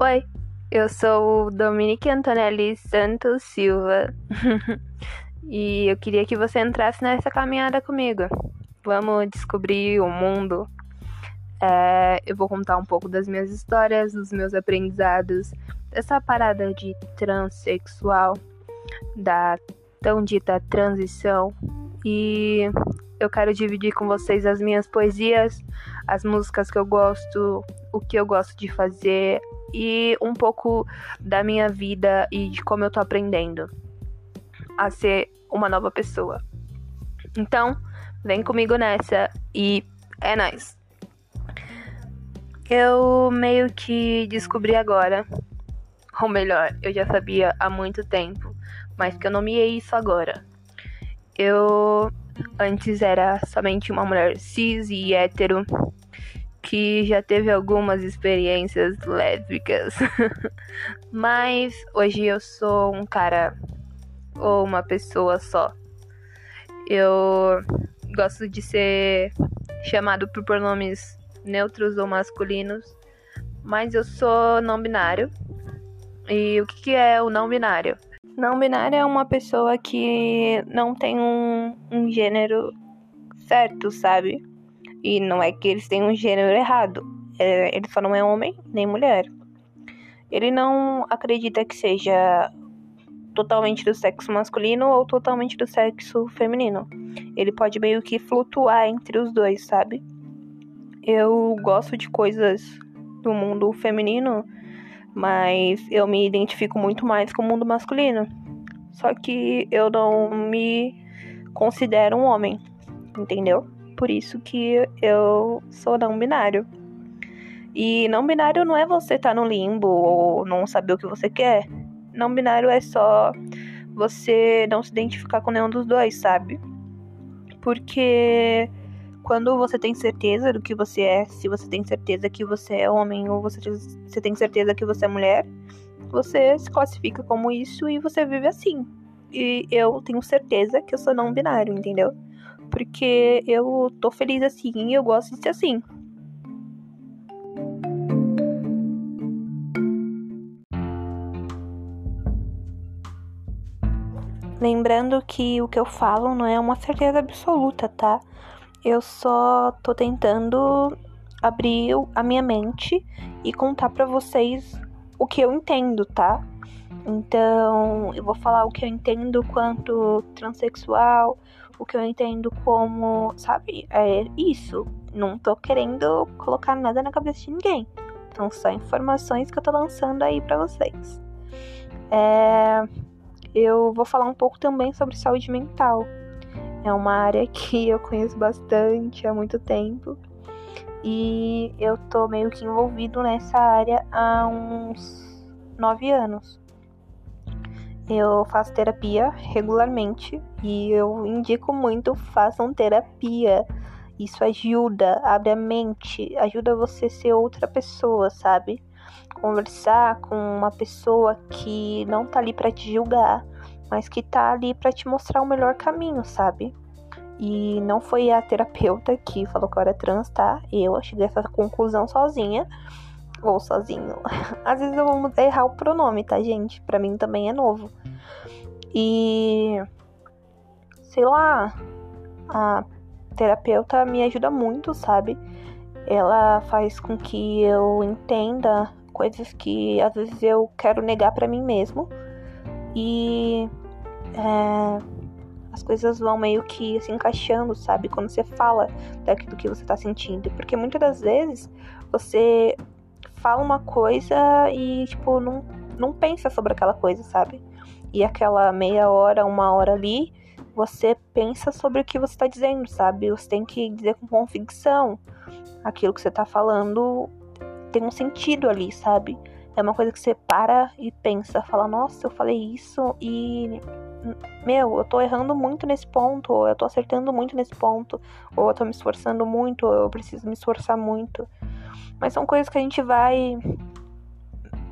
Oi, eu sou o Dominique Antonelli Santos Silva e eu queria que você entrasse nessa caminhada comigo. Vamos descobrir o mundo. É, eu vou contar um pouco das minhas histórias, dos meus aprendizados, dessa parada de transexual, da tão dita transição. E eu quero dividir com vocês as minhas poesias, as músicas que eu gosto, o que eu gosto de fazer, e um pouco da minha vida e de como eu tô aprendendo a ser uma nova pessoa. Então, vem comigo nessa e é nóis. Eu meio que descobri agora, ou melhor, eu já sabia há muito tempo, mas que eu nomeei isso agora. Eu antes era somente uma mulher cis e hétero que já teve algumas experiências lésbicas. Mas hoje eu sou um cara ou uma pessoa só. Eu gosto de ser chamado por pronomes neutros ou masculinos, mas eu sou não binário. E o que é o não binário? Não binário é uma pessoa que não tem um, um gênero certo, sabe? E não é que eles têm um gênero errado. É, ele só não é homem nem mulher. Ele não acredita que seja totalmente do sexo masculino ou totalmente do sexo feminino. Ele pode meio que flutuar entre os dois, sabe? Eu gosto de coisas do mundo feminino, mas eu me identifico muito mais com o mundo masculino. Só que eu não me considero um homem, entendeu? Por isso que eu sou não binário. E não binário não é você estar tá no limbo ou não saber o que você quer. Não binário é só você não se identificar com nenhum dos dois, sabe? Porque quando você tem certeza do que você é, se você tem certeza que você é homem ou você, você tem certeza que você é mulher, você se classifica como isso e você vive assim. E eu tenho certeza que eu sou não binário, entendeu? Porque eu tô feliz assim e eu gosto de ser assim. Lembrando que o que eu falo não é uma certeza absoluta, tá? Eu só tô tentando abrir a minha mente e contar para vocês o que eu entendo, tá? Então, eu vou falar o que eu entendo quanto transexual, o que eu entendo como, sabe, é isso. Não tô querendo colocar nada na cabeça de ninguém. São só informações que eu tô lançando aí para vocês. É, eu vou falar um pouco também sobre saúde mental. É uma área que eu conheço bastante há muito tempo. E eu tô meio que envolvido nessa área há uns nove anos. Eu faço terapia regularmente e eu indico muito façam terapia. Isso ajuda, abre a mente, ajuda você a ser outra pessoa, sabe? Conversar com uma pessoa que não tá ali para te julgar, mas que tá ali para te mostrar o melhor caminho, sabe? E não foi a terapeuta que falou que eu era trans, tá? Eu cheguei a essa conclusão sozinha ou sozinho. Às vezes eu vou errar o pronome, tá, gente? Pra mim também é novo. E sei lá, a terapeuta me ajuda muito, sabe? Ela faz com que eu entenda coisas que às vezes eu quero negar para mim mesmo. E é, as coisas vão meio que se encaixando, sabe? Quando você fala daquilo que você tá sentindo. Porque muitas das vezes você fala uma coisa e, tipo, não, não pensa sobre aquela coisa, sabe? E aquela meia hora, uma hora ali, você pensa sobre o que você está dizendo, sabe? Você tem que dizer com convicção. Aquilo que você está falando tem um sentido ali, sabe? É uma coisa que você para e pensa, fala, nossa, eu falei isso e. Meu, eu tô errando muito nesse ponto, ou eu tô acertando muito nesse ponto, ou eu tô me esforçando muito, ou eu preciso me esforçar muito. Mas são coisas que a gente vai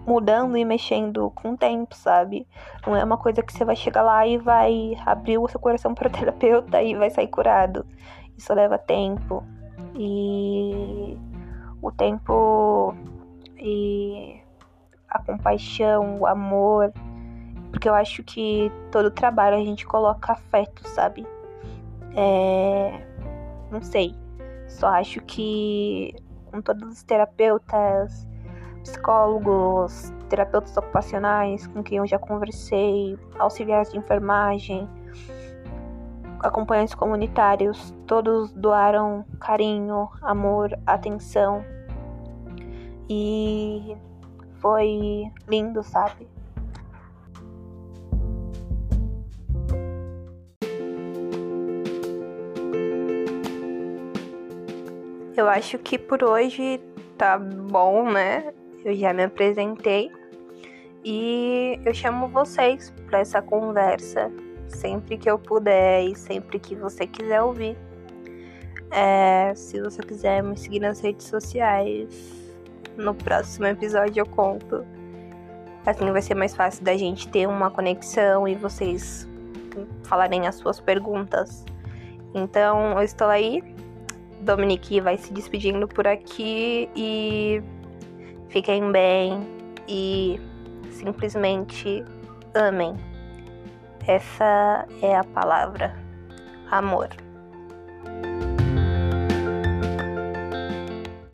mudando e mexendo com o tempo, sabe? Não é uma coisa que você vai chegar lá e vai abrir o seu coração para terapeuta e vai sair curado. Isso leva tempo. E o tempo e a compaixão, o amor. Porque eu acho que todo trabalho a gente coloca afeto, sabe? É. Não sei. Só acho que com todos os terapeutas, psicólogos, terapeutas ocupacionais com quem eu já conversei, auxiliares de enfermagem, acompanhantes comunitários, todos doaram carinho, amor, atenção. E foi lindo, sabe? Eu acho que por hoje tá bom, né? Eu já me apresentei e eu chamo vocês para essa conversa sempre que eu puder e sempre que você quiser ouvir. É, se você quiser me seguir nas redes sociais, no próximo episódio eu conto. Assim vai ser mais fácil da gente ter uma conexão e vocês falarem as suas perguntas. Então eu estou aí. Dominique vai se despedindo por aqui e fiquem bem e simplesmente amem. Essa é a palavra amor.